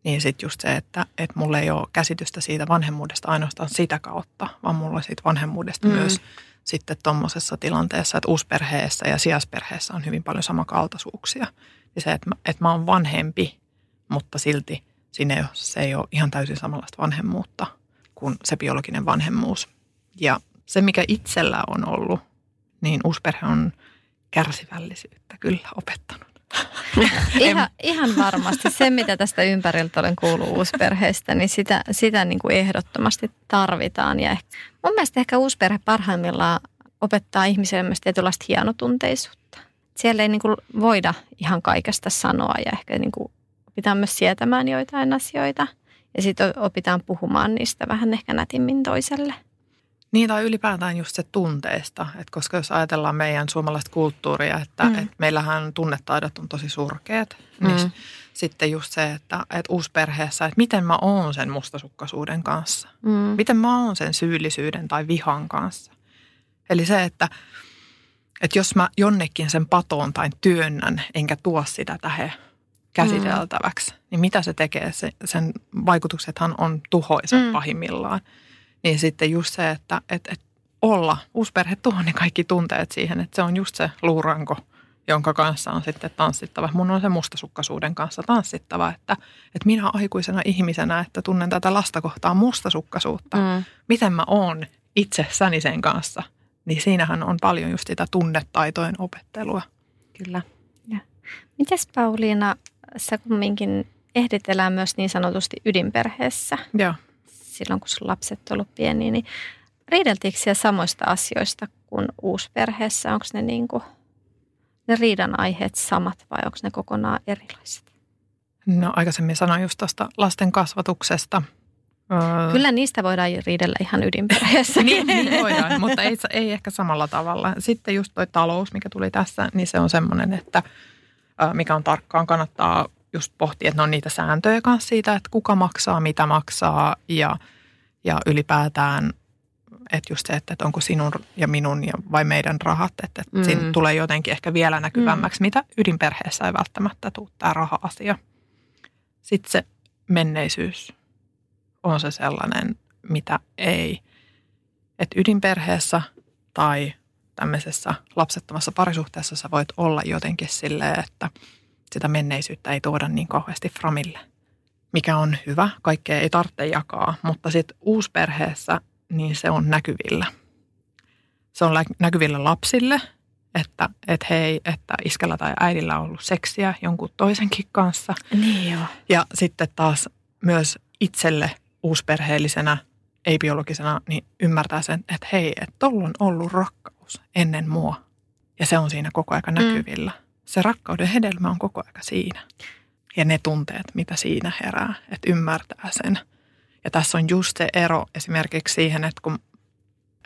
niin sitten just se, että, että mulla ei ole käsitystä siitä vanhemmuudesta ainoastaan sitä kautta, vaan mulla on siitä vanhemmuudesta mm. myös sitten tuommoisessa tilanteessa, että uusperheessä ja sijaisperheessä on hyvin paljon samankaltaisuuksia. Ja se, että mä, että mä oon vanhempi, mutta silti siinä ei ole, se ei ole ihan täysin samanlaista vanhemmuutta kuin se biologinen vanhemmuus. Ja se, mikä itsellä on ollut niin uusperhe on kärsivällisyyttä kyllä opettanut.
ihan, ihan varmasti. Se, mitä tästä ympäriltä olen kuullut uusperheistä, niin sitä, sitä niin kuin ehdottomasti tarvitaan. Ja ehkä, mun mielestä ehkä uusperhe parhaimmillaan opettaa ihmisille myös tietynlaista hienotunteisuutta. Siellä ei niin kuin voida ihan kaikesta sanoa ja ehkä niin kuin opitaan myös sietämään joitain asioita. Ja sitten opitaan puhumaan niistä vähän ehkä nätimmin toiselle –
niin, tai ylipäätään just se tunteesta, että koska jos ajatellaan meidän suomalaista kulttuuria, että, mm. että meillähän tunnetaidot on tosi surkeat, niin mm. sitten just se, että, että uusperheessä, että miten mä oon sen mustasukkaisuuden kanssa, mm. miten mä oon sen syyllisyyden tai vihan kanssa. Eli se, että, että jos mä jonnekin sen patoon tai työnnän, enkä tuo sitä tähän käsiteltäväksi, mm. niin mitä se tekee? Se, sen vaikutuksethan on tuhoisat mm. pahimmillaan. Niin sitten just se, että et, et olla, uusperhe tuo ne kaikki tunteet siihen, että se on just se luuranko, jonka kanssa on sitten tanssittava. Mun on se mustasukkaisuuden kanssa tanssittava, että, että minä aikuisena ihmisenä, että tunnen tätä lasta kohtaan mustasukkaisuutta. Mm. Miten mä oon itsessäni sen kanssa, niin siinähän on paljon just sitä tunnetaitojen opettelua.
Kyllä. Ja. Mites Pauliina, sä kumminkin ehdit elää myös niin sanotusti ydinperheessä.
Joo
silloin, kun sun lapset on ollut pieniä, niin riideltiinkö siellä samoista asioista kuin uusperheessä? Onko ne, niin kuin, ne riidan aiheet samat vai onko ne kokonaan erilaiset?
No aikaisemmin sanoin just tuosta lasten kasvatuksesta.
Kyllä niistä voidaan riidellä ihan ydinperheessä.
niin, niin voidaan, mutta ei, ei ehkä samalla tavalla. Sitten just toi talous, mikä tuli tässä, niin se on semmoinen, että mikä on tarkkaan, kannattaa just pohtia, että ne on niitä sääntöjä kanssa siitä, että kuka maksaa, mitä maksaa ja, ja ylipäätään, että just se, että onko sinun ja minun ja vai meidän rahat, että mm. siinä tulee jotenkin ehkä vielä näkyvämmäksi, mm. mitä ydinperheessä ei välttämättä tule tämä raha-asia. Sitten se menneisyys on se sellainen, mitä ei. Että ydinperheessä tai tämmöisessä lapsettomassa parisuhteessa sä voit olla jotenkin silleen, että – sitä menneisyyttä ei tuoda niin kauheasti framille, mikä on hyvä. Kaikkea ei tarvitse jakaa, mutta sitten uusperheessä niin se on näkyvillä. Se on näkyvillä lapsille että, että hei, että iskellä tai äidillä on ollut seksiä jonkun toisenkin kanssa.
Niin joo.
Ja sitten taas myös itselle uusperheellisenä, ei-biologisena, niin ymmärtää sen, että hei, että tuolla on ollut rakkaus ennen mua. Ja se on siinä koko aika näkyvillä. Mm. Se rakkauden hedelmä on koko aika siinä. Ja ne tunteet, mitä siinä herää, että ymmärtää sen. Ja tässä on just se ero esimerkiksi siihen, että kun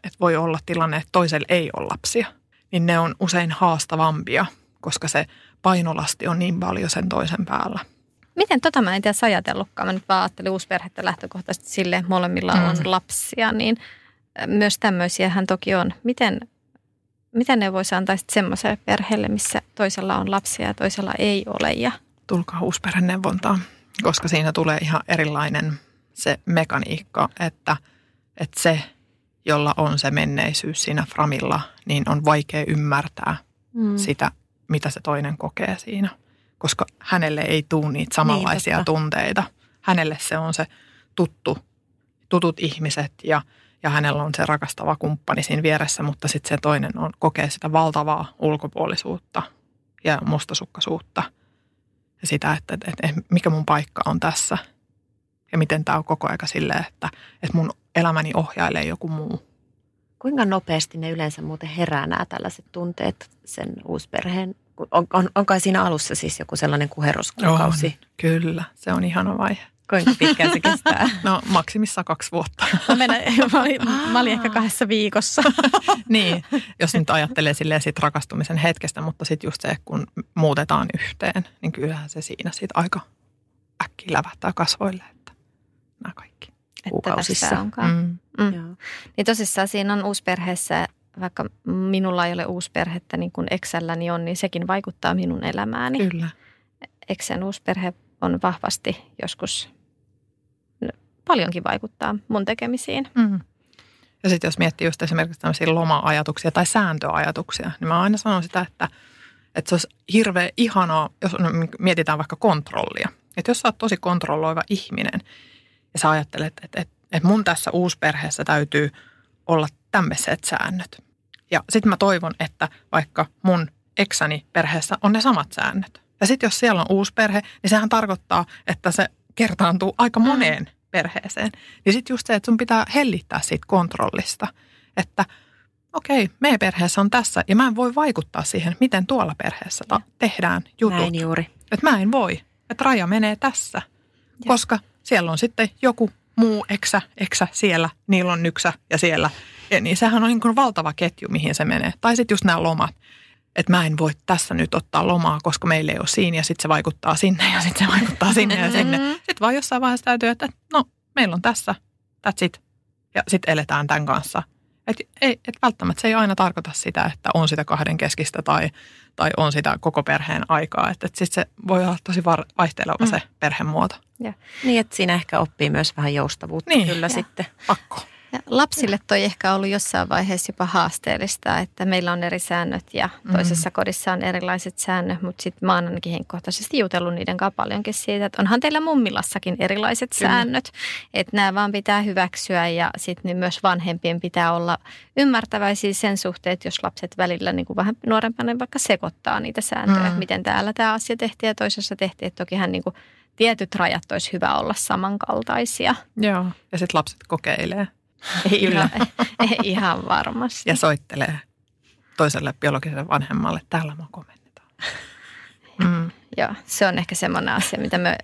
että voi olla tilanne, että toisella ei ole lapsia, niin ne on usein haastavampia, koska se painolasti on niin paljon sen toisen päällä.
Miten tota mä en tiedä ajatellutkaan. Mä nyt vaan ajattelin uusperhettä lähtökohtaisesti sille, molemmilla mm. on lapsia, niin myös tämmöisiähän toki on. Miten, miten ne voisi antaa sitten semmoiselle perheelle, missä toisella on lapsia ja toisella ei ole? Ja...
Tulkaa uusperheneuvontaan, koska siinä tulee ihan erilainen se mekaniikka, että, että se, jolla on se menneisyys siinä framilla, niin on vaikea ymmärtää mm. sitä, mitä se toinen kokee siinä. Koska hänelle ei tule niitä samanlaisia niin, tunteita. Hänelle se on se tuttu, tutut ihmiset ja, ja hänellä on se rakastava kumppani siinä vieressä, mutta sitten se toinen on, kokee sitä valtavaa ulkopuolisuutta ja mustasukkaisuutta. Ja sitä, että, että, että mikä mun paikka on tässä – ja miten tämä on koko aika silleen, että, että mun elämäni ohjailee joku muu.
Kuinka nopeasti ne yleensä muuten herää nämä tällaiset tunteet sen uusperheen? On, on, onko siinä alussa siis joku sellainen kuheruskuukausi?
On, kyllä, se on ihana vaihe.
Kuinka pitkään se kestää?
No maksimissaan kaksi vuotta.
Mä, menen, mä, olin, mä olin ehkä kahdessa viikossa.
niin, jos nyt ajattelee silleen sit rakastumisen hetkestä, mutta sitten just se, kun muutetaan yhteen, niin kyllähän se siinä sitten aika äkkiä lävähtää kasvoille nämä kaikki
kuukausissa. Että onkaan. Mm. Mm. Niin tosissaan siinä on uusperheessä, vaikka minulla ei ole uusperhettä niin kuin Excelläni on, niin sekin vaikuttaa minun elämääni.
Kyllä.
Exen uusperhe on vahvasti joskus, paljonkin vaikuttaa mun tekemisiin.
Mm. Ja sitten jos miettii just esimerkiksi tämmöisiä loma-ajatuksia tai sääntöajatuksia, niin mä aina sanon sitä, että, että se olisi hirveän ihanaa, jos mietitään vaikka kontrollia. Että jos sä oot tosi kontrolloiva ihminen, ja sä ajattelet, että, että, että mun tässä uusperheessä täytyy olla tämmöiset säännöt. Ja sitten mä toivon, että vaikka mun eksäni perheessä on ne samat säännöt. Ja sitten jos siellä on uusi perhe, niin sehän tarkoittaa, että se kertaantuu aika mm. moneen. Perheeseen. Niin sitten just se, että sun pitää hellittää siitä kontrollista, että okei, meidän perheessä on tässä ja mä en voi vaikuttaa siihen, miten tuolla perheessä ta- tehdään jutut.
Näin juuri.
Että mä en voi, että raja menee tässä, ja. koska siellä on sitten joku muu eksä, eksä siellä, niillä on nyksä ja siellä. Ja niin sehän on niin kuin valtava ketju, mihin se menee. Tai sitten just nämä lomat. Että mä en voi tässä nyt ottaa lomaa, koska meillä ei ole siinä ja sitten se vaikuttaa sinne ja sitten se vaikuttaa sinne ja sinne. Mm-hmm. Sitten vaan jossain vaiheessa täytyy, että no meillä on tässä, that's it. Ja sitten eletään tämän kanssa – et, ei, et välttämättä se ei aina tarkoita sitä, että on sitä kahden keskistä tai, tai on sitä koko perheen aikaa. Että et sitten se voi olla tosi var, vaihteleva mm. se perhemuoto.
Ja. Niin, että siinä ehkä oppii myös vähän joustavuutta niin. kyllä ja. sitten.
Pakko.
Ja lapsille toi ehkä ollut jossain vaiheessa jopa haasteellista, että meillä on eri säännöt ja mm. toisessa mm. kodissa on erilaiset säännöt, mutta sitten mä oon ainakin henkkohtaisesti jutellut niiden kanssa paljonkin siitä, että onhan teillä mummilassakin erilaiset Kyllä. säännöt, että nämä vaan pitää hyväksyä ja sitten myös vanhempien pitää olla ymmärtäväisiä sen suhteen, että jos lapset välillä niin kuin vähän nuorempana niin vaikka sekoittaa niitä sääntöjä, mm. että miten täällä tämä asia tehtiin ja toisessa tehtiin, että tokihan niin kuin tietyt rajat olisi hyvä olla samankaltaisia.
Joo, ja sitten lapset kokeilee.
Ei, ihan, ei ihan varmasti.
Ja soittelee toiselle biologiselle vanhemmalle, täällä mä komennetaan.
Mm. Joo, se on ehkä semmoinen asia, mitä me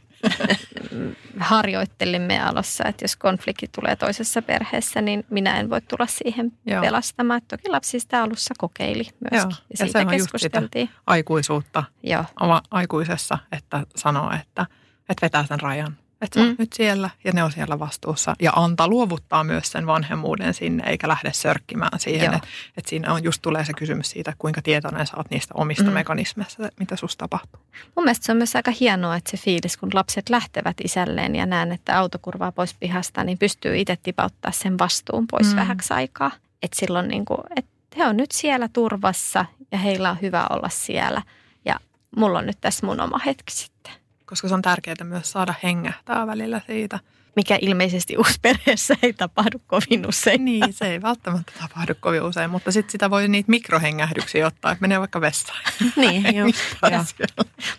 harjoittelimme alussa, että jos konflikti tulee toisessa perheessä, niin minä en voi tulla siihen Joo. pelastamaan. Toki lapsi sitä alussa kokeili myöskin Joo. ja, ja siitä se on keskusteltiin. Just sitä
aikuisuutta Joo. aikuisessa, että sanoo, että, että vetää sen rajan että sä mm. nyt siellä ja ne on siellä vastuussa. Ja antaa luovuttaa myös sen vanhemmuuden sinne, eikä lähde sörkkimään siihen. Että et siinä on just tulee se kysymys siitä, kuinka tietoinen sä oot niistä omista mm. mekanismeista, mitä susta tapahtuu.
Mun mielestä se on myös aika hienoa, että se fiilis, kun lapset lähtevät isälleen ja näen, että auto kurvaa pois pihasta, niin pystyy itse tipauttaa sen vastuun pois mm. vähäksi aikaa. Että silloin niin kuin, että he on nyt siellä turvassa ja heillä on hyvä olla siellä. Ja mulla on nyt tässä mun oma hetki sitten
koska se on tärkeää myös saada hengähtää välillä siitä.
Mikä ilmeisesti uusperheessä ei tapahdu kovin usein.
Niin, se ei välttämättä tapahdu kovin usein, mutta sitten sitä voi niitä mikrohengähdyksiä ottaa, että menee vaikka vessaan.
Niin, joo.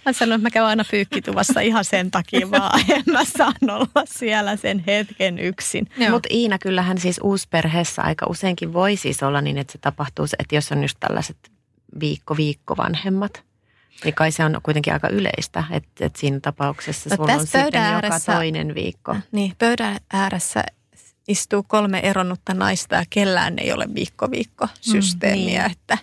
Mä sanon, että mä käyn aina pyykkituvassa ihan sen takia vaan, en mä saan olla siellä sen hetken yksin.
Mutta Iina, kyllähän siis uusperheessä aika useinkin voi siis olla niin, että se tapahtuu, että jos on just tällaiset viikko-viikko vanhemmat, niin kai se on kuitenkin aika yleistä, että, että siinä tapauksessa no, sulla on sitten ääressä, joka toinen viikko.
Niin, pöydän ääressä istuu kolme eronnutta naista ja kellään ei ole viikko-viikko systeemiä. Mm, niin. että,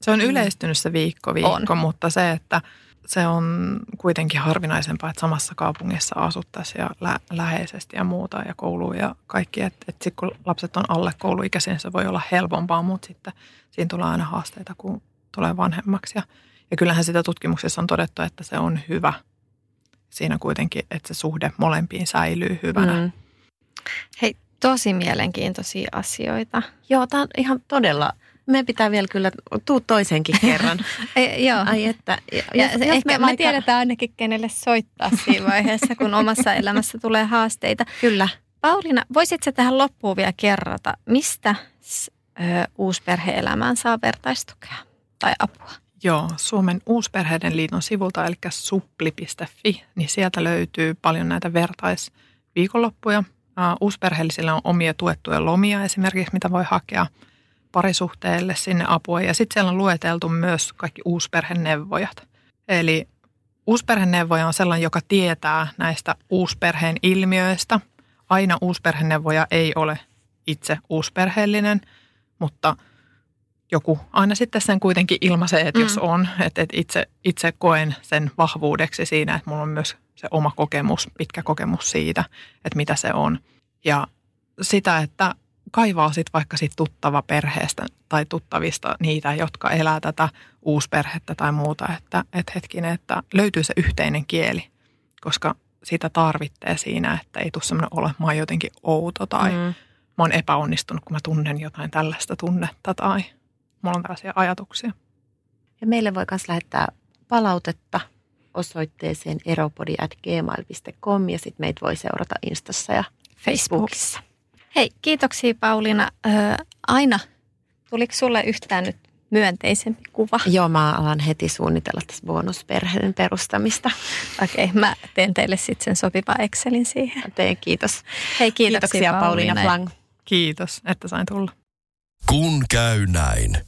se on yleistynyt se viikko-viikko, on. mutta se, että se on kuitenkin harvinaisempaa, että samassa kaupungissa asuttaisiin ja lä- läheisesti ja muuta ja kouluun ja kaikki. Että et sitten kun lapset on alle kouluikäisiä, niin se voi olla helpompaa, mutta sitten siinä tulee aina haasteita, kun tulee vanhemmaksi. Ja ja kyllähän sitä tutkimuksessa on todettu, että se on hyvä siinä kuitenkin, että se suhde molempiin säilyy hyvänä. Mm.
Hei, tosi mielenkiintoisia asioita.
Joo, tämä on ihan todella me pitää vielä kyllä, tuu toisenkin kerran.
Ei, joo.
Ai että,
ja, ja, jos ehkä me, vaikka... me tiedetään ainakin, kenelle soittaa siinä vaiheessa, kun omassa elämässä tulee haasteita.
Kyllä.
Pauliina, voisitko tähän loppuun vielä kerrata, mistä ö, uusperhe-elämään saa vertaistukea tai apua?
Joo, Suomen uusperheiden liiton sivulta, eli suppli.fi, niin sieltä löytyy paljon näitä vertaisviikonloppuja. Uusperheellisillä on omia tuettuja lomia esimerkiksi, mitä voi hakea parisuhteelle sinne apua. Ja sitten siellä on lueteltu myös kaikki uusperheneuvojat. Eli uusperheneuvoja on sellainen, joka tietää näistä uusperheen ilmiöistä. Aina uusperheneuvoja ei ole itse uusperheellinen, mutta – joku aina sitten sen kuitenkin ilmaisee, että mm. jos on, että, että itse, itse koen sen vahvuudeksi siinä, että mulla on myös se oma kokemus, pitkä kokemus siitä, että mitä se on. Ja sitä, että kaivaa sitten vaikka sit tuttava perheestä tai tuttavista niitä, jotka elää tätä uusperhettä tai muuta, että, että hetkinen, että löytyy se yhteinen kieli, koska sitä tarvitsee siinä, että ei tule semmoinen ole, mä oon jotenkin outo tai mm. mä oon epäonnistunut, kun mä tunnen jotain tällaista tunnetta tai – mulla on tällaisia ajatuksia.
Ja meille voi myös lähettää palautetta osoitteeseen eropodi.gmail.com ja sitten meitä voi seurata Instassa ja Facebookissa.
Hei, kiitoksia Pauliina. Öö, aina, tuliko sulle yhtään nyt myönteisempi kuva?
Joo, mä alan heti suunnitella tässä bonusperheen perustamista.
Okei, okay, mä teen teille sitten sen sopiva Excelin siihen.
Teen, kiitos.
Hei, kiitoksia, kiitoksia Pauliina, Pauliina Flang.
Kiitos, että sain tulla.
Kun käy näin.